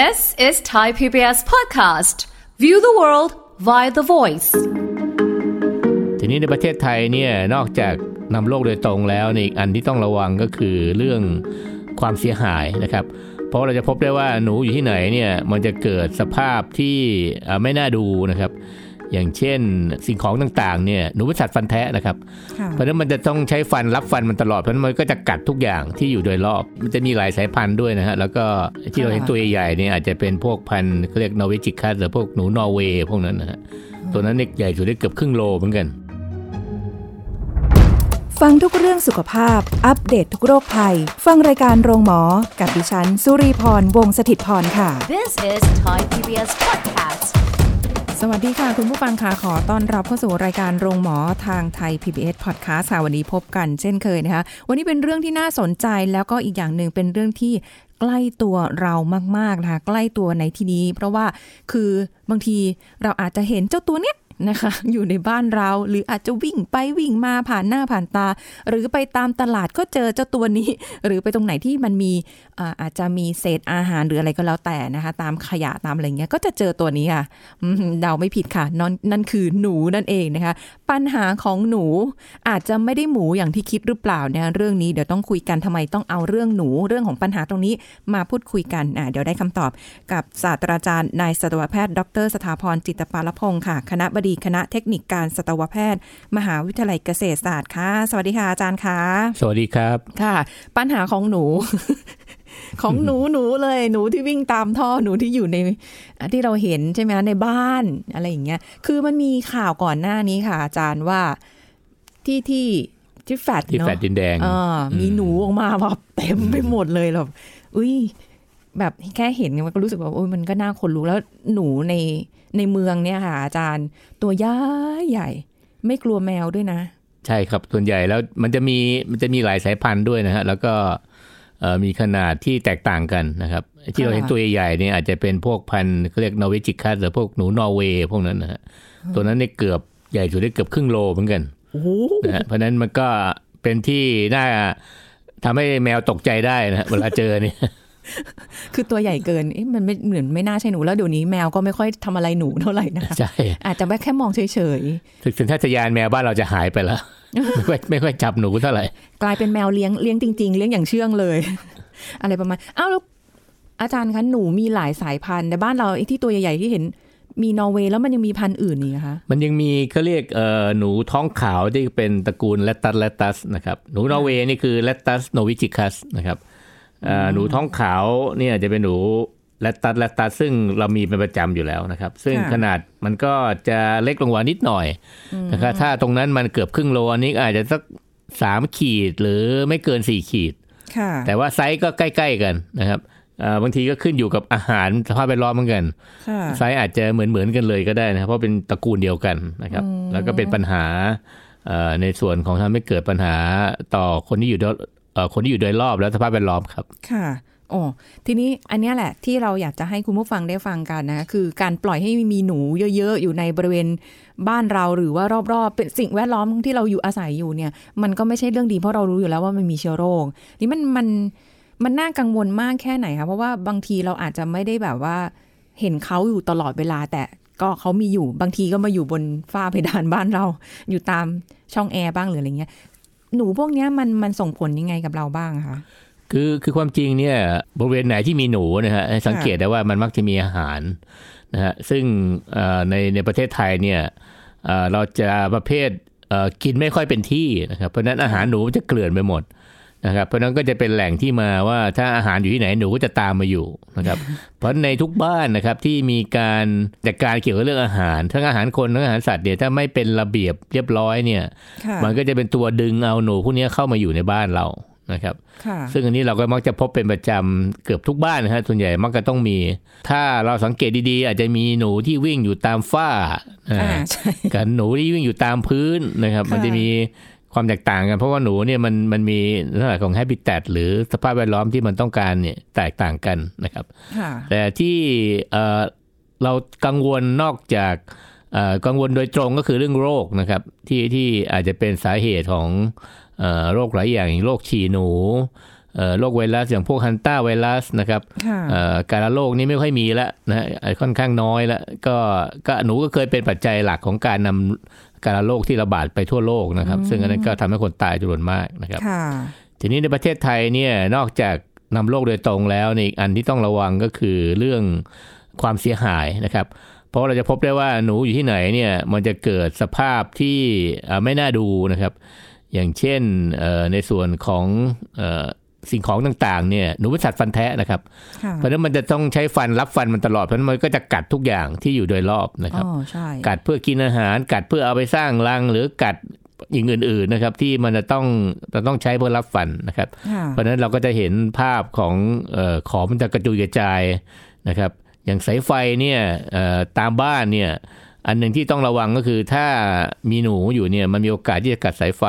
This is Thai PBS podcast. View the world via the voice. ทีนี้ในประเทศไทยเนี่ยนอกจากนำโรคโดยตรงแล้วนี่อีกอันที่ต้องระวังก็คือเรื่องความเสียหายนะครับ เพราะเราจะพบได้ว่าหนูอยู่ที่ไหนเนี่ยมันจะเกิดสภาพที่ไม่น่าดูนะครับ อย่างเช่นสิ่งของต่างๆเนี่ยหนูเป็นสัตว์ฟันแทะนะครับค่ะเพราะฉะนั้นมันจะต้องใช้ฟันรับฟันมันตลอดเพราะฉะนั้นมันก็จะกัดทุกอย่างที่อยู่โดยรอบ มันจะมีหลายสายพันธุ์ด้วยนะฮะแล้วก็ที่เราเห็นตัวใหญ่ๆเนี่ยอาจจะเป็นพวกพันธุ์เขาเรียกนอร์เวจิคัสหรือพวกหนูนอร์เวย์พวกนั้นนะฮะตัวนั้นเนี่ยใหญ่สุดได้เกือบครึ่งโลเหมือนกันฟังทุกเรื่องสุขภาพ อัปเดตททุกโรคภัย ฟังรายการโรงหมอ กับดิฉัน สุรีพร วงศิตพรค่ะ This is Thai PBS podcast. สวัสดีค่ะ คุณผู้ฟังค่ะขอต้อนรับเข้าสู่รายการโรงหมอทางไทย PBS Podcast ค่ะวันนี้พบกันเช่นเคยนะคะ วันนี้เป็นเรื่องที่น่าสนใจแล้วก็อีกอย่างหนึ่งเป็นเรื่องที่ใกล้ตัวเรามากๆนะคะใกล้ตัวในที่นี้ เพราะว่าคือบางทีเราอาจจะเห็นเจ้าตัวเนี้ย นะคะ อยู่ในบ้านเรา หรืออาจจะวิ่งไปวิ่งมาผ่านหน้าผ่านตา หรือไปตามตลาดก็เจอเจ้าตัวนี้ หรือไปตรงไหนที่มันมีอาจจะมีเศษอาหารหรืออะไรก็แล้วแต่นะคะ ตามขยะตามอะไรเงี้ยก็จะเจอตัวนี้ค่ะเดาไม่ผิดค่ะนั่นนั่นคือหนูนั่นเองนะคะ ปัญหาของหนูอาจจะไม่ได้หมูอย่างที่คิดหรือเปล่าเนี่ยเรื่องนี้เดี๋ยวต้องคุยกันทำไมต้องเอาเรื่องหนูเรื่องของปัญหาตรงนี้มาพูดคุยกันอ่าเดี๋ยวได้คำตอบกับศาสตราจารย์นายสัตวแพทย์ ดร สถาพรจิตปาลพงศ์ค่ะ คณะบดีคณะเทคนิคการสัตวแพทย์ มหาวิทยาลัยเกษตรศาสตร์ค่ะ สวัสดีค่ะอาจารย์ค่ะ สวัสดีครับ ค่ะ ปัญหาของหนู ของหนูหนูเลยหนูที่วิ่งตามท่อหนูที่อยู่ในอะที่เราเห็นใช่ไหมในบ้านอะไรอย่างเงี้ย คือมันมีข่าวก่อนหน้านี้ค่ะ อาจารย์ว่าที่ที่ที่แฟดที่เนาะแฟลตดินแดงอ่ามีหนูออกมาแบบเต็มไปหมดเลยแบบอุ้ย แบบแค่เห็นมันก็รู้สึกว่าโอ้ยมันก็น่าขนลุกแล้วหนูในในเมืองเนี่ยค่ะ อาจารย์ ตัวใหญ่ใหญ่ ไม่กลัวแมวด้วยนะ ใช่ครับส่วนใหญ่แล้วมันจะมีมันจะมีหลายสายพันธุ์ด้วยนะฮะแล้วก็มีขนาดที่แตกต่างกันนะครับ ที่เราเห็นตัวใหญ่ๆเนี่ยอาจจะเป็นพวกพันธุ์เขาเรียกนอร์เวจิคัสหรือพวกหนูนอร์เวย์พวกนั้นนะฮะตัวนั้นเนี่ยเกือบใหญ่สุดได้เกือบครึ่งโลเหมือนกันนะเพราะนั้นมันก็เป็นที่น่าทำให้แมวตกใจได้นะฮะเวลาเจอเนี่ย คือตัวใหญ่เกินเอ๊ะมันไม่เหมือนไม่น่าใช่หนูแล้วเดี๋ยวนี้แมวก็ไม่ค่อยทำอะไรหนูเท่าไหร่นะคะใช่อาจจะแค่มองเฉยถึงสัญชาตญาณแมวบ้านเราจะหายไปแล้วไม่ค่อยไม่ค่อยจับหนูเท่าไหร่ๆกลายเป็นแมวเลี้ยงเลี้ยงจริง ๆ เลี้ยงอย่างเชื่องเลย อะไรประมาณอ้าวแล้วอาจารย์คะหนูมีหลายสายพันธุ์ในบ้านเราไอ้ที่ตัวใหญ่ๆที่เห็นมีนอร์เวย์แล้วมันยังมีพันธุ์อื่นอีกนะคะมันยังมีเขาเรียกเอ่อหนูท้องขาวที่เป็นตระกูล Rattus rattus นะครับหนูนอร์เวย์นี่คือ Rattus norvegicus นะครับเอ่อ หนูท้องขาวเนี่ยจะเป็นหนู Rattus rattus ซึ่งเรามีเป็นประจำอยู่แล้วนะครับ ซึ่งค่ะขนาดมันก็จะเล็กลงกว่านิดหน่อยนะครับถ้าตรงนั้นมันเกือบครึ่งโลอันนี้อาจจะสักสามขีดหรือไม่เกินสี่ขีดค่ะแต่ว่าไซส์ก็ใกล้ ๆ กันนะครับเอ่อบางทีก็ขึ้นอยู่กับอาหารสภาพแวดล้อมเหมือนกันค่ะไซส์อาจจะเหมือนเหมือนๆกันเลยก็ได้นะครับเพราะเป็นตระกูลเดียวกันนะครับ แล้วก็เป็นปัญหาเอ่อในส่วนของทำให้เกิดปัญหาต่อคนที่อยู่โดยเอ่อ คนที่อยู่โดยรอบและสภาพแวดล้อมครับ ค่ะโอ้ทีนี้อันนี้แหละที่เราอยากจะให้คุณผู้ฟังได้ฟังกันนะ คือการปล่อยให้มีหนูเยอะๆ อยู่ในบริเวณบ้านเราหรือว่ารอบๆ เป็นสิ่งแวดล้อมที่เราอยู่อาศัยอยู่เนี่ย มันก็ไม่ใช่เรื่องดีเพราะเรารู้อยู่แล้วว่ามันมีเชื้อโรคนี่มันมันมันน่ากังวลมากแค่ไหนคะเพราะว่าบางทีเราอาจจะไม่ได้แบบว่าเห็นเขาอยู่ตลอดเวลา แต่ก็เขามีอยู่บางทีก็มาอยู่บนฝ้าเพดานบ้านเรา อยู่ตามช่องแอร์บ้างหรืออะไรเงี้ย หนูพวกนี้มันมันส่งผลยังไงกับเราบ้างคะคือคือความจริงเนี่ยบริเวณไหนที่มีหนูนะฮะสังเกตได้ว่ามันมักจะมีอาหารนะฮะซึ่งในในประเทศไทยเนี่ยเราจะประเภทกินไม่ค่อยเป็นที่นะครับเพราะนั้นอาหารหนูจะเกลื่อนไปหมด นะครับเพราะฉะนั้นก็จะเป็นแหล่งที่มาว่าถ้าอาหารอยู่ที่ไหนหนูก็จะตามมาอยู่นะครับ เพราะในทุกบ้านนะครับที่มีการจัดการเกี่ยวกับเรื่องอาหาร ทั้งอาหารคนทั้งอาหารสัตว์เนี่ยถ้าไม่เป็นระเบียบเรียบร้อยเนี่ยค่ะมันก็จะเป็นตัวดึงเอาหนูพวกนี้เข้ามาอยู่ในบ้านเรานะครับค่ะซึ่งอันนี้เราก็มักจะพบเป็นประจำเกือบทุกบ้านนะฮะส่วนใหญ่มักจะต้องมี ถ้าเราสังเกตดีๆ อาจจะมีหนูที่วิ่งอยู่ตามฝ้าอ่าอ่าใช่กับหนูที่วิ่งอยู่ตามพื้นนะครับค่ะมันจะมี ความแตกต่างกันเพราะว่าหนูเนี่ยมันมันมีลักษณะของ habitat หรือสภาพแวดล้อมที่มันต้องการเนี่ยแตกต่างกันนะครับค่ะแต่ที่เอ่อเรากังวลนอกจากเอ่อกังวลโดยตรงก็คือเรื่องโรคนะครับ ที่ที่อาจจะเป็นสาเหตุของเอ่อโรคหลายอย่างอย่างโรคฉี่หนูเอ่อโรคไวรัสอย่างพวกฮันต้าไวรัสนะครับค่ะเอ่อการโรคนี้ไม่ค่อยมีแล้วนะฮะค่อนข้างน้อยแล้วก็ก็หนูก็เคยเป็นปัจจัยหลักของการนำ การโรคที่ระบาดไปทั่วโลกนะครับ ซึ่งอันนั้นก็ทำให้คนตายจำนวนมากนะครับค่ะทีนี้ในประเทศไทยเนี่ยนอกจากนำโรคโดยตรงแล้วในอีกอันที่ต้องระวังก็คือเรื่องความเสียหายนะครับเพราะเราจะพบได้ว่าหนูอยู่ที่ไหนเนี่ยมันจะเกิดสภาพที่เอ่อไม่น่าดูนะครับ อย่างเช่นเอ่อในส่วนของเอ่อ สิ่งของต่างๆเนี่ยหนูเป็นสัตว์ฟันแทะนะครับค่ะเพราะฉะนั้นมันจะต้องใช้ฟันรับฟันมันตลอดเพราะฉะนั้นมันก็จะกัดทุกอย่างที่อยู่โดยรอบนะครับอ๋อใช่กัดเพื่อกินอาหาร กัดเพื่อเอาไปสร้างรังหรือกัดอย่างอื่นๆนะครับที่มันจะต้องจะต้องใช้เพื่อรับฟันนะครับค่ะเพราะฉะนั้นเราก็จะเห็นภาพของเออของมันจะกระจุยกระจายนะครับ อย่างสายไฟเนี่ยเอ่อตามบ้านเนี่ย อันหนึ่งที่ต้องระวังก็คือถ้ามีหนูอยู่เนี่ยมันมีโอกาสที่จะกัดสายไฟ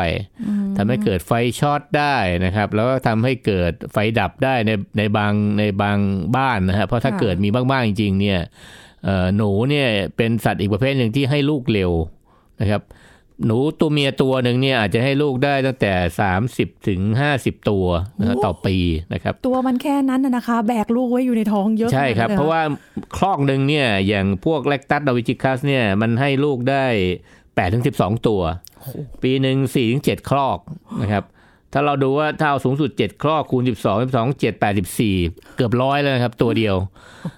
ทำให้เกิดไฟช็อตได้นะครับ แล้วก็ทำให้เกิดไฟดับได้ในในบางในบางบ้านนะฮะเพราะถ้าค่ะเกิดมีบ้างๆจริง ๆ เนี่ยเอ่อหนูเนี่ยเป็นสัตว์อีกประเภทหนึ่งที่ให้ลูกเร็วนะครับ หนูตัวเมียตัวหนึ่งเนี่ยอาจจะให้ลูกได้ตั้งแต่ 30ถึง50 ตัวนะฮะต่อปีนะครับ ตัวมันแค่นั้นน่ะนะคะ แบกลูกไว้อยู่ในท้องเยอะใช่ครับขนดนั้นลยเพราะว่าครอกหนึ่งเนี่ยอย่างพวก Rattus norvegicus เนี่ยมันให้ลูกได้8ถึง12 ตัว ปีหนึ่ง4ถึง7ครอกนะครับ ถ้าเราดูว่าถ้าเอาสูงสุด 7 ครอกคูณ 12 12 7 84 เกือบร้อยแล้วนะครับ ตัวเดียว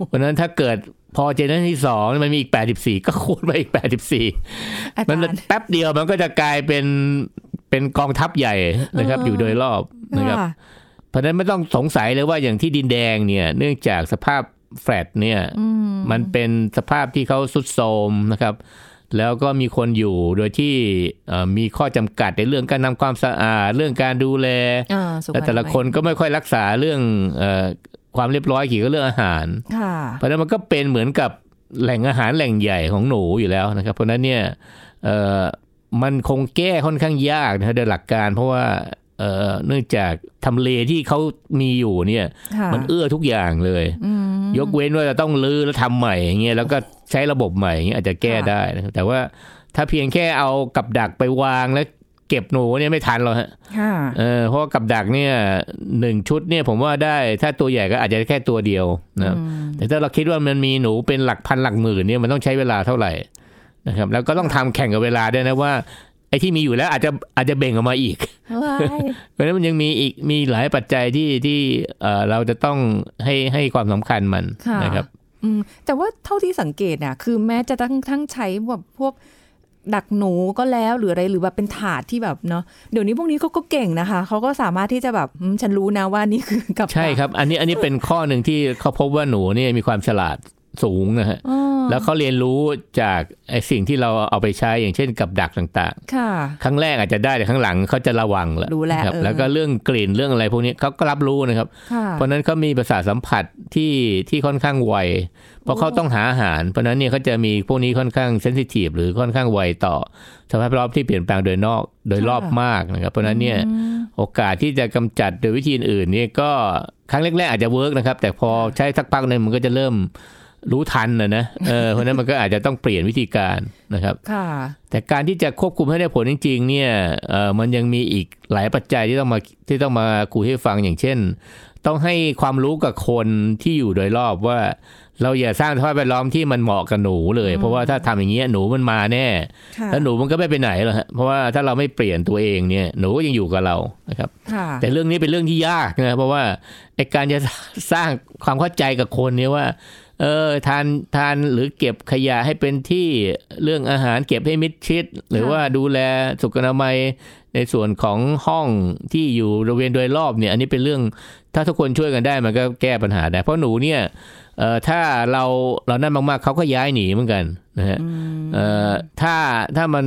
เพราะฉะนั้นถ้าเกิด พอ generation ที่สองมันมีอีก84ก็คูณไปอีก84อาจารย์มันแป๊บเดียวมันก็จะกลายเป็นเป็นกองทัพใหญ่นะครับเอออยู่โดยรอบนะครับค่ะเพราะฉะนั้นไม่ต้องสงสัยเลยว่าอย่างที่ดินแดงเนี่ย เนื่องจากสภาพแฟลตเนี่ยอืมมันเป็นสภาพที่เขาสุดโทรมนะครับ แล้วก็มีคนอยู่โดยที่เอ่อมีข้อจำกัดในเรื่องการทำความสะอาดเรื่องการดูแลอ่าสุขและแต่ละคนก็ไม่ค่อยรักษาเรื่องเอ่อ ความเรียบร้อยเกี่ยวกับเรื่องอาหารค่ะเพราะฉะนั้นมันก็เป็นเหมือนกับแหล่งอาหารแหล่งใหญ่ของหนูอยู่แล้วนะครับ เพราะฉะนั้นเนี่ยเอ่อมันคงแก้ค่อนข้างยากนะโดยหลักการ เพราะว่าเอ่อเนื่องจากทำเลที่เขามีอยู่เนี่ยค่ะมันเอื้อทุกอย่างเลยอืมยกเว้นว่าจะต้องลื้อแล้วทำใหม่อย่างเงี้ยแล้วก็ใช้ระบบใหม่อย่างเงี้ยอาจจะแก้ค่ะได้นะครับแต่ว่าถ้าเพียงแค่เอากับดักไปวางแล้ว เก็บหนูเนี่ยไม่ทันหรอกฮะค่ะเออเพราะว่ากับดักเนี่ยหนึ่งชุดเนี่ยผมว่าได้ถ้าตัวใหญ่ก็อาจจะแค่ตัวเดียวนะครับอืมแต่ถ้าเราคิดว่ามันมีหนูเป็นหลักพันหลักหมื่นเนี่ยมันต้องใช้เวลาเท่าไหร่นะครับแล้วก็ต้องทำแข่งกับเวลาด้วยนะว่าไอ้ที่มีอยู่แล้วอาจจะอาจจะเบ่งออกมาอีกว้ายเพราะฉะนั้นมันยังมีอีกมีหลายปัจจัยที่ที่เอ่อเราจะต้องให้ให้ความสำคัญมันค่ะนะครับอืมแต่ว่าเท่าที่สังเกตน่ะคือแม้จะทั้งทั้งใช้แบบพวก ดักหนูก็แล้วหรืออะไรหรือแบบเป็นถาดที่แบบเนาะเดี๋ยวนี้พวกนี้เขาก็เก่งนะคะเขาก็สามารถที่จะแบบอืมฉันรู้นะว่านี่คือกับใช่ครับ อันนี้อันนี้เป็นข้อหนึ่งที่เขาพบว่าหนูเนี่ยมีความฉลาดสูงนะฮะอ๋อ แล้วเขาเรียนรู้จากไอ้สิ่งที่เราเอาไปใช้อย่างเช่นกับดักต่างค่ะๆครั้งแรกอาจจะได้แต่ครั้งหลังเขาจะระวังแล้วรู้แล้วนะครับเออแล้วก็เรื่องกลิ่นเรื่องอะไรพวกนี้เขาก็รับรู้นะครับค่ะเพราะฉะนั้นเขามีประสาทสัมผัสที่ที่ค่อนข้างไวเพราะเขาต้องหาอาหาร เพราะฉะนั้นเนี่ยเขาจะมีพวกนี้ค่อนข้างเซนซิทีฟหรือค่อนข้างไวต่อสภาพแวดล้อมที่เปลี่ยนแปลงโดยนอกโดยรอบมากนะครับ เพราะฉะนั้นเนี่ยอืมโอกาสที่จะกำจัดโดยวิธีอื่นๆเนี่ยก็ครั้งแรกๆอาจจะเวิร์กนะครับ แต่พอใช้สักพักหนึ่งมันก็จะเริ่ม รู้ทันนะนะเออเพราะฉะนั้นมันก็อาจจะต้องเปลี่ยนวิธีการนะครับค่ะแต่การที่จะควบคุมให้ได้ผลจริง ๆ เนี่ยเอ่อมันยังมีอีกหลายปัจจัยที่ต้องมาที่ต้องมาคุยให้ฟังอย่างเช่น ต้องให้ความรู้กับคนที่อยู่โดยรอบว่า เราอย่าสร้างสภาพแวดล้อมที่มันเหมาะกับหนูเลย เพราะว่าถ้าทำอย่างเงี้ยหนูมันมาแน่ค่ะแล้วหนูมันก็ไม่ไปไหนหรอกฮะเพราะว่าถ้าเราไม่เปลี่ยนตัวเองเนี่ยหนูก็ยังอยู่กับเรานะครับค่ะแต่เรื่องนี้เป็นเรื่องที่ยากนะเพราะว่าไอการจะสร้างความเข้าใจกับคนเนี่ยว่า เออทานทานหรือเก็บขยะให้เป็นที่เรื่องอาหารเก็บให้มิดชิด หรือว่าดูแลสุขอนามัยในส่วนของห้องที่อยู่บริเวณโดยรอบเนี่ย อันนี้เป็นเรื่องถ้าทุกคนช่วยกันได้มันก็แก้ปัญหาได้ เพราะหนูเนี่ยเอ่อถ้าเราเรานั่นมากๆเขาก็ย้ายหนีเหมือนกันนะฮะเอ่อถ้าถ้ามัน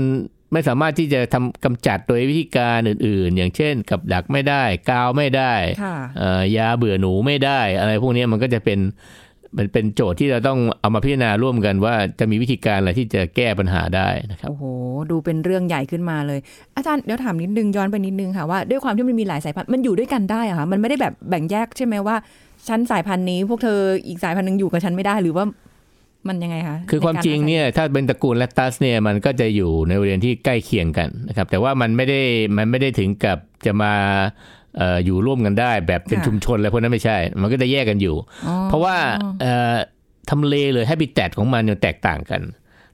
ไม่สามารถที่จะทำกำจัดโดยวิธีการอื่น ๆ อย่างเช่น กับดักไม่ได้ กาวไม่ได้ค่ะเอ่อยาเบื่อหนูไม่ได้ อะไรพวกนี้มันก็จะเป็น มันเป็นโจทย์ที่เราต้องเอามาพิจารณาร่วมกันว่าจะมีวิธีการอะไรที่จะแก้ปัญหาได้นะครับโอ้โห ดูเป็นเรื่องใหญ่ขึ้นมาเลย อาจารย์เดี๋ยวถามนิดนึงย้อนไปนิดนึงค่ะว่าด้วยความที่มันมีหลายสายพันธุ์มันอยู่ด้วยกันได้เหรอะคะมันไม่ได้แบบแบ่งแยกใช่ไหมว่าฉันสายพันธุ์นี้ พวกเธออีกสายพันธุ์หนึ่งอยู่กับฉันไม่ได้หรือว่ามันยังไงคะ คือความจริงเนี่ยถ้าเป็นตระกูลแลคตัสเนี่ยมันก็จะอยู่ในบริเวณที่ใกล้เคียงกันนะครับแต่ว่ามันไม่ได้มันไม่ได้ถึงกับจะมาเอ่ออยู่ร่วมกันได้แบบเป็นค่ะชุมชนอะไรพวกนั้นไม่ใช่ มันก็จะแยกกันอยู่อ๋อเพราะว่าเอ่อทำเลหรือ habitat ของมันเนี่ยแตกต่างกัน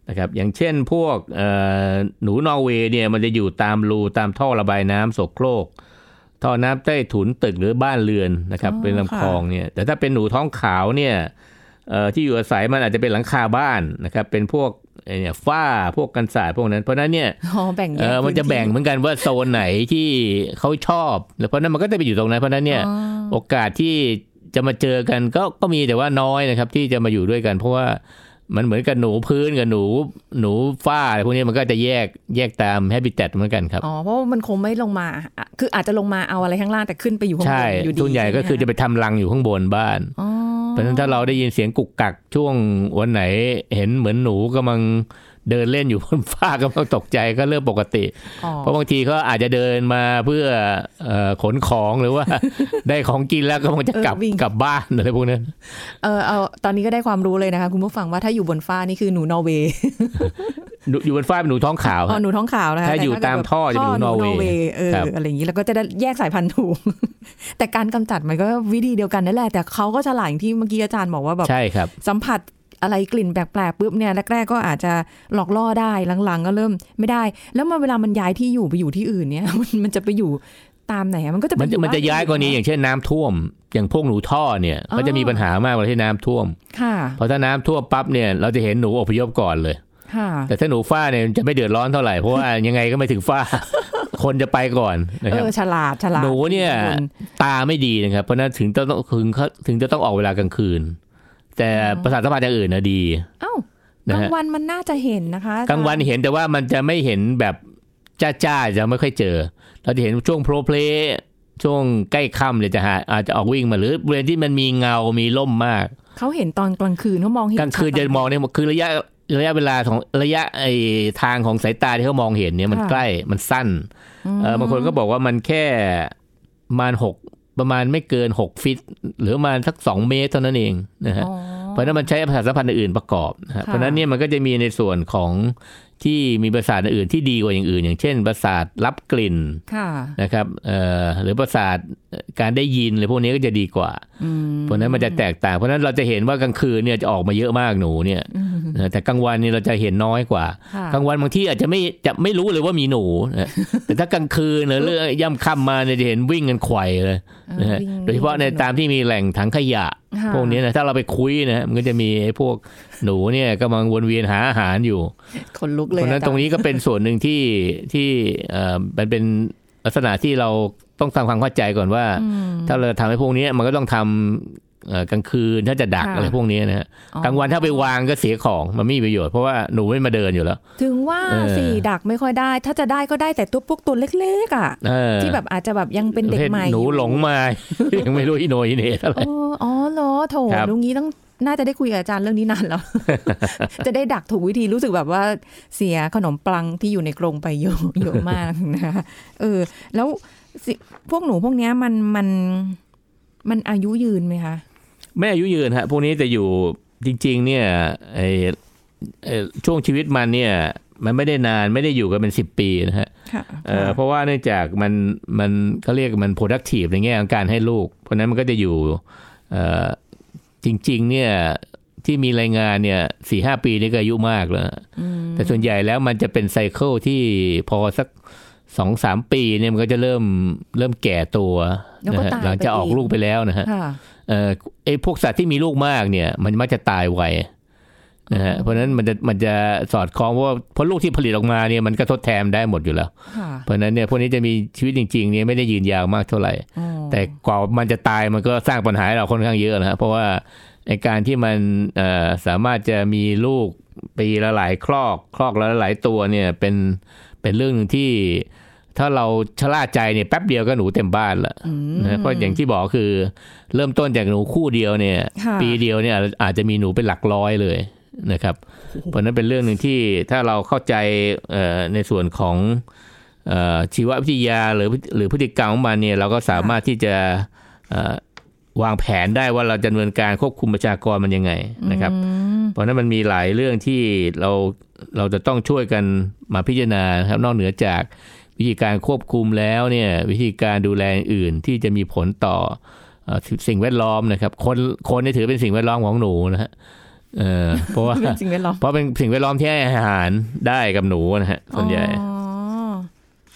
นะครับอย่างเช่นพวกเอ่อหนูนอร์เวย์เนี่ยมันจะอยู่ตามรูตามท่อระบายน้ำโสโครกท่อน้ำใต้ถุนตึกหรือบ้านเรือนนะครับอ๋อเป็นลำคลองเนี่ยแต่ถ้าเป็นหนูท้องขาวเนี่ยเอ่อที่อยู่อาศัยมันอาจจะเป็นหลังคาบ้านนะครับเป็นพวก ไอ้เนี่ยฝ้าพวกกันศาสตร์พวกนั้น เพราะฉะนั้นเนี่ยอ๋อแบ่งแยเอกอมันจะแบ่งเหมือนกันว่าโซนไหนที่เขาชอบแล้วเพราะฉะนั้นมันก็จะไปอยู่ตรงนั้นเพราะฉะนั้นเนี่ยอ๋อโอกาสที่จะมาเจอกันก็ก็มีแต่ว่าน้อยนะครับ ที่จะมาอยู่ด้วยกัน เพราะว่ามันเหมือนกับหนูพื้นกับหนูหนูฝ้าอะไรพวกนี้มันก็จะแยกแยกตามแฮบิ t ตเหมือนกันครับอ๋อเพราะว่ามันคงไม่ลงมาอะคืออาจจะลงมาเอาอะไรข้างล่างแต่ขึ้นไปอยู่ข้างบใช่นอยู่ดีส่วนใหญ่ก็คือจะไปไปทำรังอยู่ข้างบนบ้านอ๋อ เพราะฉะนั้นถ้าเราได้ยินเสียงกุกกักช่วงวันไหน เห็นเหมือนหนูกำลัง เดินเล่นอยู่บนฝ้ากำลังตกใจก็เริ่มปกติอ๋อเพราะบางทีเขาอาจจะเดินมาเพื่อเอ่อขนของหรือว่า ได้ของกินแล้วก็คงจะกลับกลับบ้านอะไรพวกนั้นเออเอาตอนนี้ก็ได้ความรู้เลยนะคะคุณผู้ฟังว่าถ้าอยู่บนฟ้านี่คือหนูนอร์เวย์หนูอยู่บนฝ้าเป็นหนูท้องขาวอ๋อฮะหนูท้องขาวนะคะถ้าอยู่แเกิดตามท่อจะเป็นหนูนอร์เวย์เออครับอะไรอย่างนี้แล้วก็จะได้แยกสายพันธุ์ถูกแต่การกำจัดมันก็วิธีเดียวกันนั่นแหละแต่เขาก็ฉลาดอย่างที่เมื่อกี้อาจารย์บอกว่าแบบใช่ครับสัมผัส อะไรกลิ่นแปลกๆปุ๊บเนี่ยแรกๆก็อาจจะหลอกล่อได้หลังๆ ก็เริ่มไม่ได้ แล้วมาเวลามันย้ายที่อยู่ไปอยู่ที่อื่นเนี่ยมันมันจะไปอยู่ตามไหนอะมันก็จะไปมันอจะยู่มันจะบ้ย้ายกรณีอย่างเช่นน้ำท่วม อย่างพวกหนูท่อเนี่ยอ๋อก็จะมีปัญหามากเวลาที่น้ำท่วมค่ะเพราะถ้าน้ำท่วมปั๊บเนี่ยเราจะเห็นหนูอพยพก่อนเลยค่ะแต่ถ้าหนูฝ้าเนี่ยจะไม่เดือดร้อนเท่าไหร่เพราะว่ายังไงก็ไม่ถึงฝ้า คนจะไปก่อนนะเอครับอฉลาดฉลาดหนูเนี่ยคุณตาไม่ดีนะครับ เพราะฉะนั้นถึงต้องถึงถึงจะต้องออกเวลากลางคืน แต่ประสาทสัมผัสอย่างอื่นนะดีเอ้านะกลางฮะวันมันน่าจะเห็นนะคะอจรย์กลางวันเห็นแต่ว่ามันจะไม่เห็นแบบจ้าๆจะไม่ค่อยเจอ เราจะเห็นช่วงโปรเพลย์ช่วงใกล้ค่ำเนี่ยจะหาอาจจะออกวิ่งมาหรือบริเวณที่มันมีเงา มีล่มมาก เขาเห็นตอนกลางคืนเขามองเห็นกลางคืนจะมองเนี่ยคือระยะระยะเวลาของระยะไอทางของสายตาที่เขามองเห็นเนี่ยมันใกล้มันสั้นเออบางคนก็บอกว่ามันแค่ประมาณหก ประมาณไม่เกินหกฟิต หรือประมาณสักสองเมตรเท่านั้นเองนะฮะอ๋อเพราะฉะนั้นมันใช้ประสาทสัมพันธ์อื่นประกอบนะฮะค่ะเพราะฉะนั้นเนี่ยมันก็จะมีในส่วนของ ที่มีประสาทอื่นที่ดีกว่าอย่างอื่น อย่างเช่น ประสาทรับกลิ่นค่ะนะครับเอ่อหรือประสาทการได้ยินอะไรพวกนี้ก็จะดีกว่าอืมเพราะฉะนั้นมันจะแตกต่าง เพราะฉะนั้นเราจะเห็นว่ากลางคืนเนี่ยจะออกมาเยอะมากหนูเนี่ยนะแต่กลางวันเนี่ยเราจะเห็นน้อยกว่าค่ะกลางวันบางที่อาจจะไม่จะไม่รู้เลยว่ามีหนูนะแต่ถ้ากลางคืนหรือเรื่องย่ำค่ำมาเนี่ยจะเห็นวิ่งกันไขว่เลยนะฮะวิ่งโดยเฉพาะในตามที่มีแหล่งถังขยะค่ะพวกนี้นะถ้าเราไปคุยนะมันก็จะมีไอ้พวกหนูเนี่ยกำลังวนเวียนหาอาหารอยู่ขนลุกเพเลยราะฉะนั้นอาจาตรงนี้ก็เป็นส่วนหนึ่งที่ที่เอ่อมันเป็นลักษณะที่เราต้องทำความเข้าใจก่อนว่า ถ้าเราทำให้พวกนี้มันก็ต้องทำเอ่อ กลางคืนถ้าจะดักค่ะอะไรพวกนี้นะฮะอ๋อกลางวันถ้าไปวางก็เสียของมันไม่มีประโยชน์เพราะว่าหนูไม่มาเดินอยู่แล้ว ถึงว่าเออสี่ดักไม่ค่อยได้ ถ้าจะได้ก็ได้แต่ตัวพวกตัวเล็กๆอะเออที่แบบอาจจะแบบยังเป็นเด็กประภทใหม่หนูอยู่หลงมายังไม่รู้อีโหนอีเหน่เท่าไหร่เอออ๋อเหรอโถครับลุงนี้ต้องน่าจะได้คุยกับอาจารย์เรื่องนี้นานแล้ว จะได้ดักถูกวิธีรู้สึกแบบว่าเสียขนมปังที่อยู่ในกรงไปเยอะเยอะมากนะคะเออ แล้วสิพวกหนูพวกเนี้ยมันมันมันอายุยืนไหมคะ ไม่อายุยืนฮะพวกนี้จะอยู่จริง ๆ เนี่ยไอเอ่อช่วงชีวิตมันเนี่ย มันไม่ได้นานไม่ได้อยู่กันเป็นสิบปีนะฮะค่ะเอ่อเพราะว่าเนื่องจากมันมันเขาเรียกมัน productive ในแง่ของการให้ลูก เพราะฉะนั้นมันก็จะอยู่เอ่อจริง ๆ เนี่ยที่มีรายงานเนี่ยสี่ห้าปีนี่ก็อายุมากแล้วแต่ส่วนใหญ่แล้วมันจะเป็นไซเคิลที่พอสักสองสามปีเนี่ยมันก็จะเริ่มเริ่มแก่ตัวแล้วก็นะฮะตายหลังจากออกไปอีกลูกไปแล้วนะฮะค่ะ เอ่อไอ้พวกสัตว์ที่มีลูกมากเนี่ย มันมักจะตายไวนะฮะเพราะฉะนั้นมันจะมันจะสอดคล้องเพราะว่าเพราะลูกที่ผลิตออกมาเนี่ยมันก็ทดแทนได้หมดอยู่แล้วค่ะเพราะฉะนั้นเนี่ยพวกนี้จะมีชีวิตจริง ๆ เนี่ยไม่ได้ยืนยาวมากเท่าไหร่อ๋อแต่กว่ามันจะตายมันก็สร้างปัญหาให้เราค่อนข้างเยอะนะฮะเพราะว่าในการที่มันเอ่อสามารถจะมีลูกปีละหลายคลอก คลอกละหลายตัวเนี่ยเป็นเป็นเรื่องหนึ่งที่ ถ้าเราชะล่าใจเนี่ยแป๊บเดียวก็หนูเต็มบ้านละนะเพราะอย่างที่บอกคือ เริ่มต้นจากหนูคู่เดียวเนี่ยค่ะปีเดียวเนี่ยอาจจะมีหนูเป็นหลักร้อยเลยนะครับ เพราะฉะนั้นเป็นเรื่องหนึ่งที่ถ้าเราเข้าใจเอ่อในส่วนของเอ่อชีววิทยาหรือหรือพฤติกรรมของมันเนี่ยเราก็สามารถที่จะเอ่อวางแผนได้ว่าเราจะดำเนินการควบคุมประชากรมันยังไงนะครับ เพราะฉะนั้นมันมีหลายเรื่องที่เราเราจะต้องช่วยกันมาพิจารณานะครับนอกเหนือจาก วิธีการควบคุมแล้วเนี่ยวิธีการดูแลอื่นที่จะมีผลต่อเอ่อสิ่งแวดล้อมนะครับ คนคนเนี่ยถือเป็นสิ่งแวดล้อมของหนูนะฮะเออเพราะว่าเป็นสิ่งแวดล้อมเพราะเป็นสิ่งแวดล้อมที่ให้อาหารได้กับหนูนะฮะส่วนใหญ่อ๋อ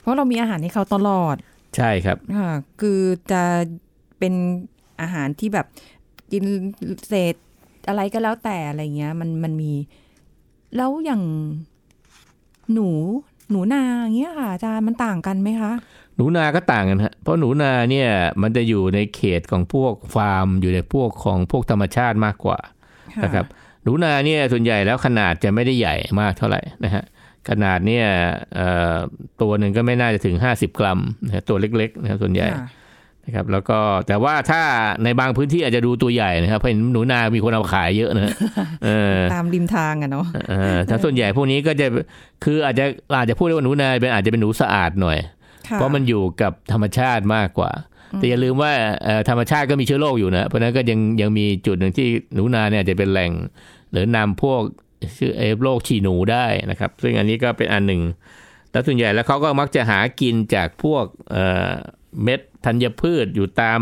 เพราะเรามีอาหารให้เขาตลอด ใช่ครับค่ะคือจะเป็นอาหารที่แบบกินเศษอะไรก็แล้วแต่อะไรเงี้ย มันมันมี แล้วอย่างหนู หนูนาอย่างเงี้ยค่ะอาจารย์มันต่างกันไหมคะ หนูนาก็ต่างกันฮะเพราะหนูนาเนี่ยมันจะอยู่ในเขตของพวกฟาร์ม อยู่ในพวกของพวกธรรมชาติมากกว่านะครับหนูนาเนี่ยส่วนใหญ่แล้วขนาดจะไม่ได้ใหญ่มากเท่าไหร่นะฮะขนาดเนี่ยเอ่อตัวหนึ่งก็ไม่น่าจะถึง 50 กรัมนะฮะตัวเล็กๆนะครับส่วนใหญ่ค่ะ นะครับ แล้วก็แต่ว่าถ้าในบางพื้นที่อาจจะดูตัวใหญ่นะครับเพราะเห็นหนูนา มีคนเอาขายเยอะนะฮะเออตามริมทางอะเนาะเออแต่ส่วนใหญ่พวกนี้ก็จะคืออาจจะอาจจะพูดได้ว่าหนูนาเป็นอาจจะเป็นหนูสะอาดหน่อยค่เพราะมันอยู่กับธรรมชาติมากกว่า แต่อย่าลืมว่าเอ่อธรรมชาติก็มีเชื้อโรคอยู่นะเพราะฉะนั้นก็ยังยังมีจุดหนึ่งที่หนูนาเนี่ยอาจจะเป็นแหล่ง หรือนำพวกชื่อเอโรคฉี่หนูได้นะครับ ซึ่งอันนี้ก็เป็นอันหนึ่งแล้วส่วนใหญ่แล้วเขาก็มักจะหากินจากพวกเอ่อเม็ด ธัญพืชอยู่ตาม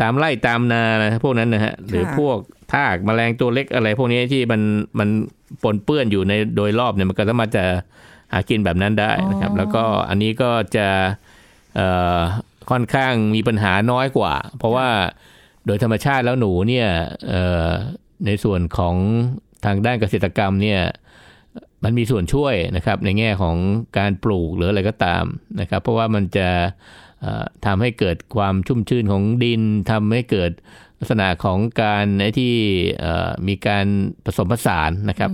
ตามไร่ตามนานะพวกนั้นนะฮะหรือพวกทากแมลงตัวเล็กอะไร พวกนี้ที่มันมันปนเปื้อนอยู่ในโดยรอบเนี่ยมันก็สามารถจะหากินแบบนั้นได้นะครับ แล้วก็อันนี้ก็จะเอ่อค่อนข้างมีปัญหาน้อยกว่า เพราะว่าโดยธรรมชาติแล้วหนูเนี่ยเอ่อในส่วนของทางด้านเกษตรกรรมเนี่ยมันมีส่วนช่วยนะครับในแง่ของการปลูกหรืออะไรก็ตามนะครับ เพราะว่ามันจะเอ่อ ทำให้เกิดความชุ่มชื้นของดินทำให้เกิดลักษณะของการไอ้ที่เอ่อมีการผสมผสานนะครับ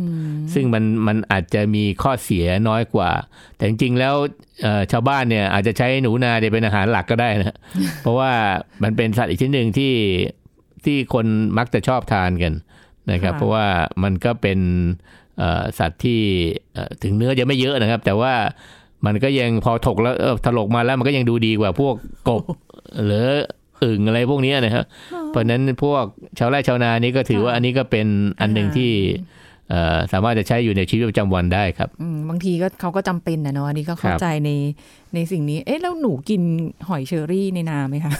ซึ่งมันมันอาจจะมีข้อเสียน้อยกว่า แต่จริงๆแล้วเอ่อชาวบ้านเนี่ยอาจจะใช้หนูนาเนี่ยเป็นอาหารหลักก็ได้นะเพราะว่ามันเป็นสัตว์อีกชนิดหนึ่งที่ที่คนมักจะชอบทานกันนะครับค่ะเพราะว่ามันก็เป็นเอ่อสัตว์ที่เอ่อถึงเนื้อจะไม่เยอะนะครับ แต่ว่า มันก็ยังพอถกแล้วเออถลกมาแล้วมันก็ยังดูดีกว่าพวกกบหรืออึ่งอะไรพวกเนี้ยนะครับเพราะฉะนั้นพวกชาวไร่ชาวนานี่ก็ถือว่าอันนี้ก็เป็นอันหนึ่งที่เอ่อสามารถจะใช้อยู่ในชีวิตประจำวันได้ครับอืมบางทีก็เขาก็จำเป็นนะเนาะอันนี้ก็เข้าครับใจในในสิ่งนี้ เอ๊ะแล้วหนูกินหอยเชอรี่ในนาไหมคะ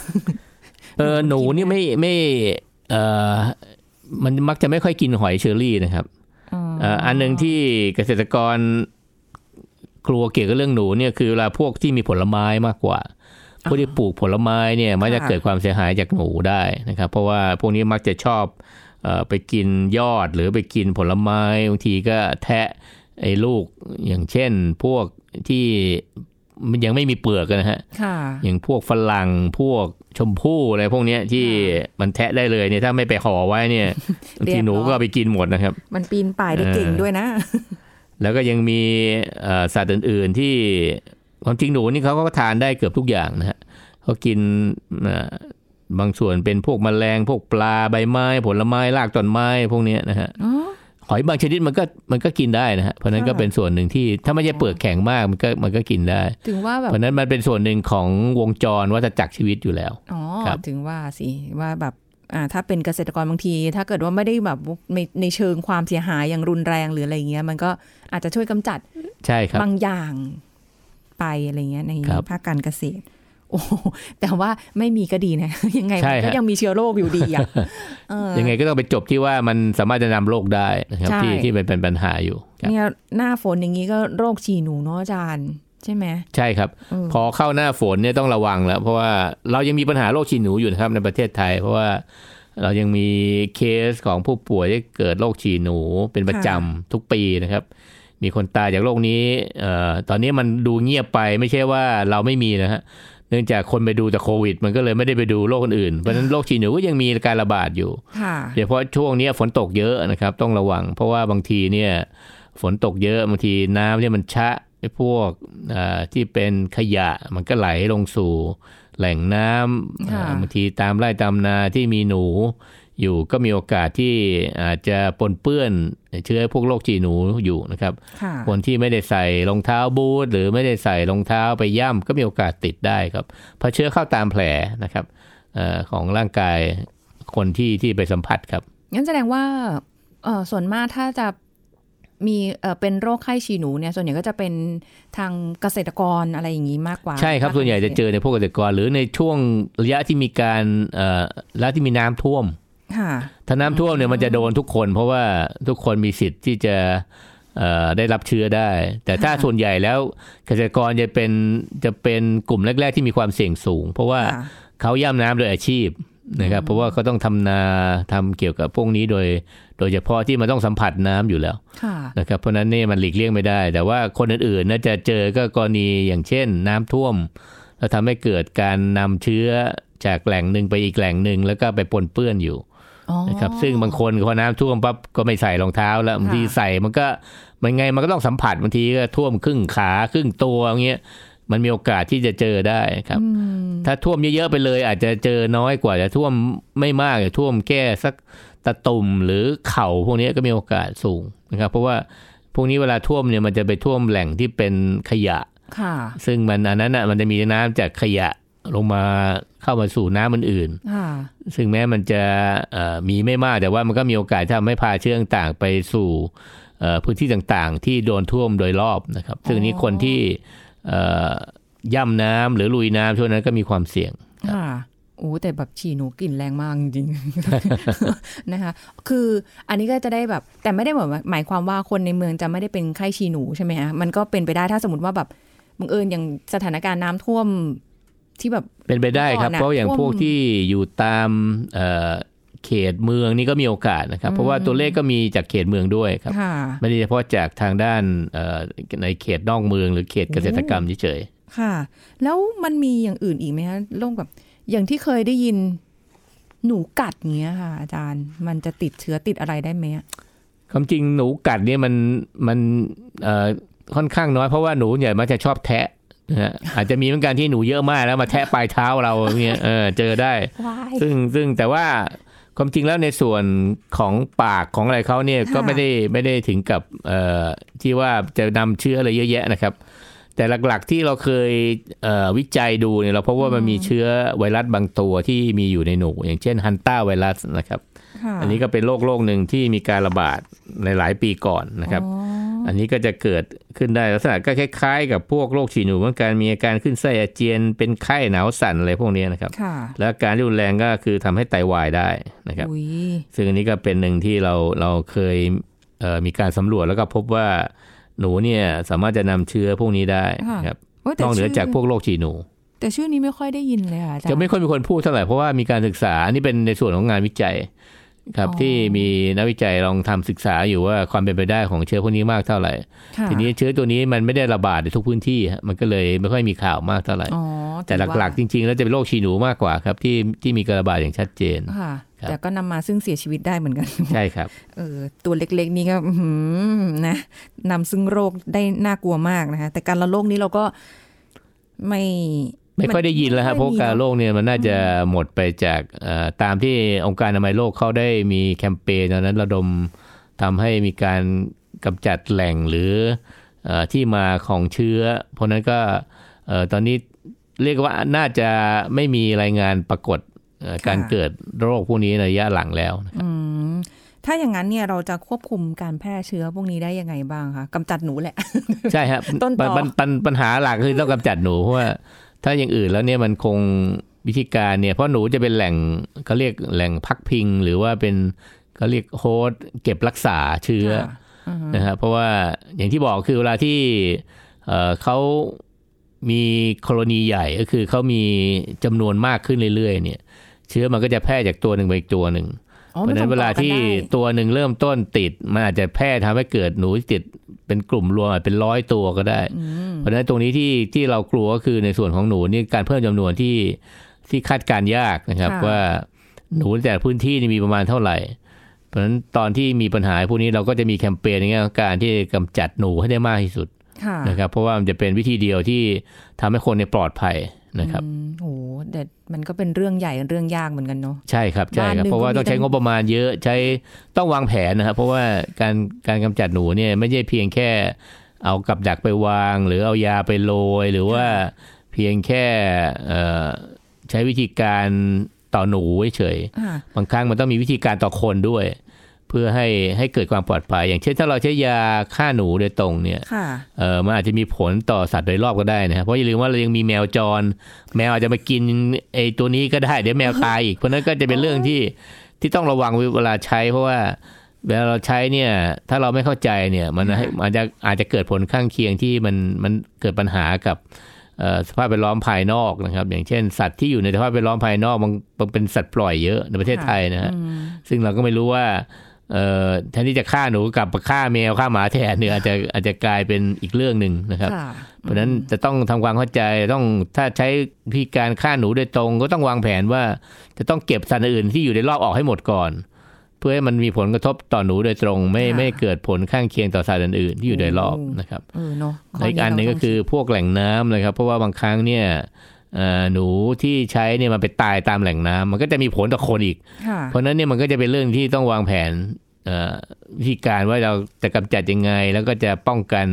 เออหหนูนูกินนี่ไหมไม่ไม่เออมันมักจะไม่ค่อยกินหอยเชอรี่นะครับเอ่ออันหนึ่งที่เกษตรกร กลัวเกี่ยวกับเรื่องหนูเนี่ยคือเวลาพวกที่มีผลไม้มากกว่าพวกที่ปลูกผลไม้เนี่ยมันจะค่ะเกิดความเสียหายจากหนูได้นะครับ เพราะว่าพวกนี้มักจะชอบเอ่อไปกินยอดหรือไปกินผลไม้บางทีก็แทะไอ้ลูกอย่างเช่น พวกที่มันยังไม่มีเปลือกนะฮะค่ะอย่างพวกฝรั่งพวกชมพู่อะไรพวกเนี้ยที่มันแทะได้เลยเนี่ยถ้าไม่ไปห่อไว้เนี่ยบางทีหนูก็เอาไปกินหมดนะครับ มันปีนป่ายได้เก่งเออด้วยนะ แล้วก็ยังมีเอ่อสัตว์อื่น ๆ ที่ความจริงหนูนี่เขาก็ทานได้เกือบทุกอย่างนะฮะเขากินเอ่อบางส่วนเป็นพวกแมลงพวกปลาใบไม้ ผลไม้รากต้นไม้พวกเนี้ยนะฮะอ๋อหอยบางชนิดมันก็มันก็กินได้นะฮะเพราะฉะนั้นก็ค่ะเป็นส่วนหนึ่งที่ถ้าไม่ใช่เปลือกแข็งมากมันก็มันก็กินได้ถึงว่าแบบเพราะฉะนั้นมันเป็นส่วนหนึ่งของวงจรวัฏจักรชีวิตอยู่แล้วอ๋อครับถึงว่าสิว่าแบบอ่า ถ้าเป็นเกษตรกรบางที ถ้าเกิดว่าไม่ได้แบบในในเชิงความเสียหายอย่างรุนแรงหรืออะไรเงี้ย มันก็อาจจะช่วยกำจัดใช่ครับบางอย่างไปอะไรเงี้ยในครับภาคการเกษตร โอ้โหแต่ว่าไม่มีก็ดีนะ ยังไงใช่มันก็ฮะยังมีเชื้อโรคอยู่ดีอะเออยังไงก็ต้องไปจบที่ว่ามันสามารถจะนำโรคได้นะครับใช่ที่ที่เป็นเป็นปัญหาอยู่ครับเนี่ยหน้าฝนอย่างนี้ก็โรคฉี่หนูเนาะอาจารย์ ใช่ไหมใช่ครับเออพอเข้าหน้าฝนเนี่ยต้องระวังแล้ว เพราะว่าเรายังมีปัญหาโรคฉี่หนูอยู่นะครับในประเทศไทย เพราะว่าเรายังมีเคสของผู้ป่วยที่เกิดโรคฉี่หนูเป็นประจำทุกปีนะครับ มีคนตายจากโรคนี้เอ่อตอนนี้มันดูเงียบไปไม่ใช่ว่าเราไม่มีนะฮะเนื่องจากคนไปดูแต่โควิด มันก็เลยไม่ได้ไปดูโรคอื่นๆเพราะฉะนั้นโรคฉี่หนูก็ยังมีการระบาดอยู่ค่ะโดยเฉพาะช่วงเนี้ยฝนตกเยอะนะครับ ต้องระวัง เพราะว่าบางทีเนี่ยฝนตกเยอะบางทีน้ำเนี่ยมันชะ ไอ้พวกอ่าที่เป็นขยะมันก็ไหลลงสู่แหล่งน้ำค่ะอ่าบางทีตามไร่ตามนาที่มีหนูอยู่ก็มีโอกาสที่อาจจะปนเปื้อนเชื้อพวกโรคจีหนูอยู่นะครับค่ะคนที่ไม่ได้ใส่รองเท้าบูทหรือไม่ได้ใส่รองเท้าไปย่ำก็มีโอกาสติดได้ครับเพราะเชื้อเข้าตามแผลนะครับเออของร่างกายคนที่ที่ไปสัมผัสครับงั้นแสดงว่าเออส่วนมากถ้าจะ มีเอ่อเป็นโรคไข้ฉี่หนูเนี่ยส่วนใหญ่ก็จะเป็นทางเกษตรกรอะไรอย่างนี้มากกว่า ใช่ครับ ส่วนใหญ่จะเจอในพวกเกษตรกร หรือในช่วงระยะที่มีการเอ่อระยะที่มีน้ำท่วมค่ะถ้าน้ำท่วมเนี่ยมันจะโดนทุกคน เพราะว่าทุกคนมีสิทธิ์ที่จะเอ่อได้รับเชื้อได้ แต่ถ้าค่ะส่วนใหญ่แล้วเกษตรกรจะเป็นจะเป็นกลุ่มแรก ๆ ที่มีความเสี่ยงสูง เพราะว่าค่ะเขาย่ำน้ำโดยอาชีพนะครับเพราะว่าเขาต้องทำนาทำเกี่ยวกับพวกนี้โดยโดยเฉพาะที่มันต้องสัมผัสน้ำอยู่แล้วค่ะนะครับเพราะฉะนั้นเนี่ยมันหลีกเลี่ยงไม่ได้ แต่ว่าคนอื่นๆน่าจะเจอก็กรณีอย่างเช่น น้ำท่วม แล้วทำให้เกิดการนำเชื้อจากแหล่งหนึ่งไปอีกแหล่งหนึ่งแล้วก็ไปปนเปื้อนอยู่อ๋อนะครับซึ่งบางคนพอน้ำท่วมปั๊บก็ไม่ใส่รองเท้า แล้วบางทีใส่มันก็มันไงมันก็ต้องสัมผัสบางทีก็ท่วมครึ่งขาครึ่งตัวอย่างเงี้ยมันมีโอกาสที่จะเจอได้ครับอืมถ้าท่วมเยอะๆไปเลย อาจจะเจอน้อยกว่าจะท่วมไม่มากจะท่วมแค่สัก ตะตุ่มหรือเข่าพวกนี้ก็มีโอกาสสูงนะครับ เพราะว่าพวกนี้เวลาท่วมเนี่ยมันจะไปท่วมแหล่งที่เป็นขยะค่ะ ซึ่งมันอันนั้นอะมันจะมีน้ำจากขยะลงมาเข้ามาสู่น้ำอื่นๆค่ะซึ่งแม้มันจะเอ่อมีไม่มากแต่ว่ามันก็มีโอกาสทำให้พาเชื้อต่างๆไปสู่เอ่อพื้นที่ต่างๆ ที่โดนท่วมโดยรอบนะครับ ซึ่งอันนี้คนที่เอ่อย่ำน้ำหรือลุยน้ำช่วงนั้นก็มีความเสี่ยงค่ะ โอ้แต่แบบฉี่หนูกลิ่นแรงมากจริงๆนะคะ คืออันนี้ก็จะได้แบบ แต่ไม่ได้หมายหมายความว่าคนในเมืองจะไม่ได้เป็นไข้ฉี่หนูใช่ไหมฮะมันก็เป็นไปได้ถ้าสมมติว่าแบบบังเอิญอย่างสถานการณ์น้ำท่วมที่แบบเป็นไปได้ครับก่อนน่ะเพราะอย่างท่วมพวกที่อยู่ตามเอ่อเขตเมืองนี่ก็มีโอกาสนะครับ เพราะว่าตัวเลขก็มีจากเขตเมืองด้วยครับค่ะไม่ได้เฉพาะจากทางด้านเอ่อในเขตนอกเมืองหรือเขตเกษตรกรรมเฉยๆค่ะ แล้วมันมีอย่างอื่นอีกไหมคะโรคแบบ อย่างที่เคยได้ยินหนูกัดเงี้ยค่ะ อาจารย์ มันจะติดเชื้อติดอะไรได้ไหมอะความจริงหนูกัดเนี่ยมันมันเอ่อค่อนข้างน้อยเพราะว่าหนูใหญ่มันจะชอบแทะนะฮะอาจจะมีเหมือนกันที่หนูเยอะมากแล้วมาแทะปลายเท้าเราอย่างเงี้ยเออเจอได้ว้ายซึ่งซึ่งแต่ว่าความจริงแล้วในส่วนของปากของอะไรเขาเนี่ยค่ะก็ไม่ได้ไม่ได้ถึงกับเอ่อที่ว่าจะนำเชื้ออะไรเยอะแยะนะครับ แต่หลักๆที่เราเคยเอ่อวิจัยดูเนี่ยเราพบว่ามันมีเชื้อไวรัสบางตัวที่มีอยู่ในหนู อย่างเช่นฮันต้าไวรัสนะครับค่ะอันนี้ก็เป็นโรคโรคหนึ่งที่มีการระบาดในหลายปีก่อนนะครับอ๋ออันนี้ก็จะเกิดขึ้นได้ลักษณะก็คล้ายๆ กับพวกโรคฉี่หนูเหมือนกันมีอาการขึ้นไส้อาเจียนเป็นไข้หนาวสั่นอะไรพวกนี้นะครับค่ะและอาการที่รุนแรงก็คือทำให้ไตวายได้นะครับอุ้ยซึ่งอันนี้ก็เป็นหนึ่งที่เราเราเคยเอ่อมีการสำรวจแล้วก็พบว่า หนูเนี่ยสามารถจะนำเชื้อพวกนี้ได้นะครับโยแต่นอกเหนือชื่จากพวกโรคฉี่หนู แต่ชื่อนี้ไม่ค่อยได้ยินเลยค่ะอาจารย์จะไม่ค่อยมีคนพูดเท่าไหร่เพราะว่ามีการศึกษาอันนี้เป็นในส่วนของงานวิจัย ครับอ๋อที่มีนักวิจัยลองทำศึกษาอยู่ว่าความเป็นไปได้ของเชื้อพวกนี้มากเท่าไหร่ค่ะทีนี้เชื้อตัวนี้มันไม่ได้ระบาดในทุกพื้นที่ฮะมันก็เลยไม่ค่อยมีข่าวมากเท่าไหร่อ๋อแต่หลักๆ จริง ๆ แล้วจะเป็นโรคฉี่หนูมากกว่าครับที่ที่มีการระบาดอย่างชัดเจนๆค่ะครับ แต่ก็นำมาซึ่งเสียชีวิตได้เหมือนกัน ใช่ครับ เออตัวเล็กๆนี่ก็อื้อหือนะนำซึ่งโรคได้น่ากลัวมากนะคะ แต่การละโรคนี้เราก็ไม่ไม่ค่อยได้ยินแล้วครับเพราะการโรคเนี่ยมันน่าจะหมดไปจากเอ่อตามที่องค์การอนามัยโลกเขาได้มีแคมเปญตอนนั้นระดมทำให้มีการกำจัดแหล่งหรือเอ่อที่มาของเชื้อ เพราะฉะนั้นก็เอ่อตอนนี้เรียกว่าน่าจะไม่มีรายงานปรากฏเอ่อ การเกิดโรคพวกนี้ในระยะหลังแล้วนะครับอืมถ้าอย่างนั้นเนี่ยเราจะควบคุมการแพร่เชื้อพวกนี้ได้ยังไงบ้างคะกำจัดหนูแหละ ใช่ครับต้นต่อปัญปัญปัญหาหลักคือต้องกำจัดหนูเพราะว่า ถ้าอย่างอื่นแล้วเนี่ยมันคงวิธีการเนี่ยเพราะหนูจะเป็นแหล่งเขาเรียกแหล่งพักพิง หรือว่าเป็นเขาเรียกโฮสต์เก็บรักษาเชื้อค่ะอือฮึนะครับเพราะว่าอย่างที่บอกคือเวลาที่เอ่อเขามีโคโลนีใหญ่ก็คือเขามีจำนวนมากขึ้นเรื่อยๆ เนี่ย เชื้อมันก็จะแพร่จากตัวหนึ่งไปอีกตัวหนึ่งอ๋อเพราะฉะนั้นมัเวส่งลาต่อกันที่ได้ตัวหนึ่งเริ่มต้นติด มันอาจจะแพร่ทำให้เกิดหนูที่ติดเป็นกลุ่มรวมอาจเป็นร้อยตัวก็ได้อืมเพราะฉะนั้นตรงนี้ที่ที่เรากลัวก็คือในส่วนของหนูนี่การเพิ่มจำนวนที่ที่คาดการณ์ยากนะครับค่ะว่าหนูแต่ละพื้นที่นี่มีประมาณเท่าไหร่ เพราะฉะนั้นตอนที่มีปัญหาพวกนี้เราก็จะมีแคมเปญในแง่ของการที่กำจัดหนูให้ได้มากที่สุดค่ะนะครับเพราะว่ามันจะเป็นวิธีเดียวที่ทำให้คนในยปลอดภัย นะครับอืมโหแต่มันก็เป็นเรื่องใหญ่เรื่องยากเหมือนกันเนาะใช่ครับใช่ครับบ้านหนึ่งเพราะว่าก็มีต้องใช้ตั้งงบประมาณเยอะใช้ต้องวางแผนนะครับเพราะว่าการการกำจัดหนูเนี่ยไม่ใช่เพียงแค่เอากับดักไปวาง หรือเอายาไปโรยหรือว่าเพียงแค่เอ่อใช้วิธีการต่อหนูเฉยอ่าๆบางครั้งมันต้องมีวิธีการต่อคนด้วย เเพื่อให้ให้เกิดความปลอดภัย อย่างเช่นถ้าเราใช้ยาฆ่าหนูโดยตรงเนี่ยค่ะเออมันอาจจะมีผลต่อสัตว์โดยรอบก็ได้นะครับเพราะอย่าลืมว่าเรายังมีแมวจร แมวอาจจะมากินไอ้ตัวนี้ก็ได้เดี๋ยวแมวตายอีกเพราะนั้นก็จะเป็นเรื่องที่ที่ต้องระวังเวลาใช้ เพราะว่าเวลาเราใช้เนี่ย ถ้าเราไม่เข้าใจเนี่ย มันให้อาจจะอาจจะเกิดผลข้างเคียงที่มันมันเกิดปัญหากับเอ่อสภาพแวดล้อมภายนอกนะครับ อย่างเช่น สัตว์ที่อยู่ในสภาพแวดล้อมภายนอกมันมันเป็นสัตว์ปล่อยเยอะในประเทศไทยนะฮะซึ่งเราก็ไม่รู้ว่า เอ่อแทนที่จะฆ่าหนูกลับฆ่าแมวฆ่าหมาแทนเนี่ยอาจจะอาจจะกลายเป็นอีกเรื่องหนึ่งนะครับค่ะเพราะฉะนั้นจะต้องทำความเข้าใจต้องถ้าใช้วิธีการฆ่าหนูโดยตรง ก็ต้องวางแผนว่าจะต้องเก็บสัตว์อื่นที่อยู่ในรอบออกให้หมดก่อน เพื่อให้มันมีผลกระทบต่อหนูโดยตรง ไม่ค่ะไม่เกิดผลข้างเคียงต่อสัตว์อื่น ๆ ที่อยู่โดยรอบอืมนะครับเออเนาะและอีกอันหนึ่งก็คือพวกแหล่งน้ำเลยครับเพราะว่าบางครั้งเนี่ยเอ่อ หนูที่ใช้เนี่ยมันไปตายตามแหล่งน้ำมันก็จะมีผลต่อคนอีกค่ะเพราะฉะนั้นเนี่ยมันก็จะเป็นเรื่องที่ต้องวางแผนเอ่อวิธีการว่าเราจะกำจัดยังไง แล้วก็จะป้องกัน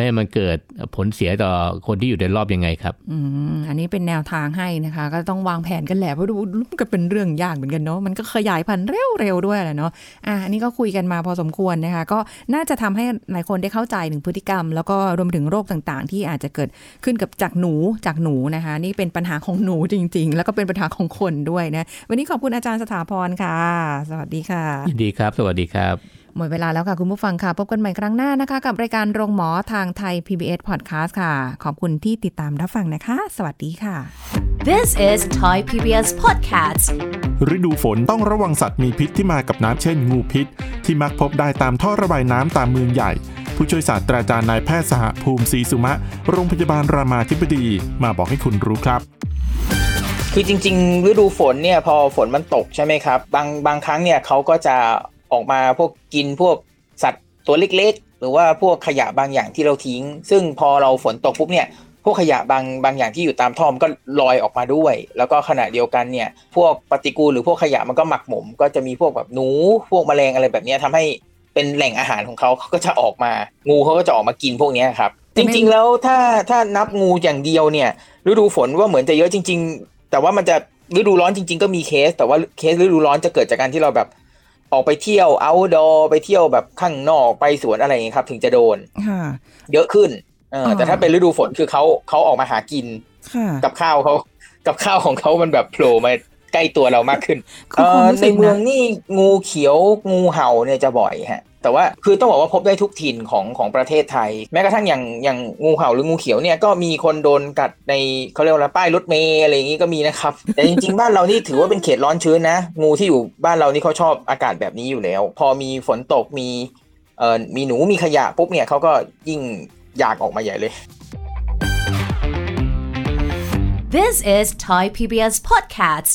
ไม่ให้มันเกิดผลเสียต่อคนที่อยู่ในรอบยังไงครับอืมอันนี้เป็นแนวทางให้นะคะ ก็ต้องวางแผนกันแหละเพราะดูมันก็เป็นเรื่องยากเหมือนกันเนาะมันก็ขยายพันธุ์เร็วๆด้วยแหละเนาะอะอันนี้ก็คุยกันมาพอสมควรนะคะ ก็น่าจะทำให้หลายคนได้เข้าใจถึงพฤติกรรม แล้วก็รวมถึงโรคต่างๆ ที่อาจจะเกิดขึ้นกับจากหนูจากหนูนะคะ นี่เป็นปัญหาของหนูจริง ๆ แล้วก็เป็นปัญหาของคนด้วยนะวันนี้ขอบคุณอาจารย์สถาพรค่ะ สวัสดีค่ะยินดีครับ สวัสดีครับ หมดเวลาแล้วค่ะคุณผู้ฟังค่ะ พบกันใหม่ครั้งหน้านะคะ กับรายการโรงหมอทางไทย PBS Podcast ค่ะ ขอบคุณที่ติดตามรับฟังนะคะ สวัสดีค่ะ This is Thai PBS Podcast ฤดูฝนต้องระวังสัตว์มีพิษที่มากับน้ำเช่นงูพิษ ที่มักพบได้ตามท่อระบายน้ำตามเมืองใหญ่ ผู้ช่วยศาสตราจารย์นายแพทย์สหภูมิศรีสุมะ โรงพยาบาลรามาธิบดีมาบอกให้คุณรู้ครับคือจริงๆ ฤดูฝนเนี่ยพอฝนมันตกใช่ไหมครับ บางบางครั้งเนี่ยเขาก็จะ ออกมาพวกกินพวกสัตว์ตัวเล็กๆ หรือว่าพวกขยะบางอย่างที่เราทิ้ง ซึ่งพอเราฝนตกปุ๊บเนี่ยพวกขยะบางบางอย่างที่อยู่ตามท่อมนก็ลอยออกมาด้วย แล้วก็ขณะเดียวกันเนี่ย พวกปฏิกูลหรือพวกขยะมันก็หมักหมม ก็จะมีพวกแบบหนูพวกแมลงอะไรแบบนี้ยทำให้เป็นแหล่งอาหารของเขาเขาก็จะออกมา งูเขาก็จะออกมากินพวกนี้ครับ จริงๆแล้วถ้าถ้านับงูอย่างเดียวเนี่ย ฤดูฝนว่าเหมือนจะเยอะจริง ๆ แต่ว่ามันจะฤดูร้อนจริง ๆ ก็มีเคส แต่ว่าเคสฤดูร้อนจะเกิดจากการที่เราแบบ ออกไปเที่ยว outdoor ไปเที่ยวแบบข้างนอกไปสวนอะไรอย่างเงี้ยครับ ถึงจะโดนค่ะเยอะขึ้นเอออ่าแต่ถ้าเป็นฤดูฝนคือเขาเขาออกมาหากินค่ะกับข้าวเขากับข้าวของเขามันแบบโผล่มาใกล้ตัวเรามากขึ้นคือเอ่ความอรู้ในสึกเมืองนะนี่งูเขียวงูเห่าเนี่ยจะบ่อยฮะ แต่ว่าคือต้องบอกว่าพบได้ทุกถิ่นของของประเทศไทย แม้กระทั่งอย่างอย่างงูเห่าหรืองูเขียวเนี่ยก็มีคนโดนกัดในเขาเรียกว่าอะป้ายรถเมล์อะไรอย่างนี้ก็มีนะครับ แต่จริงๆ บ้านเรานี่ถือว่าเป็นเขตร้อนชื้นนะ งูที่อยู่บ้านเรานี่เขาชอบอากาศแบบนี้อยู่แล้ว พอมีฝนตกมีเอ่อมีหนูมีขยะปุ๊บเนี่ยเขาก็ยิ่งอยากออกมาใหญ่เลย This is Thai PBS Podcast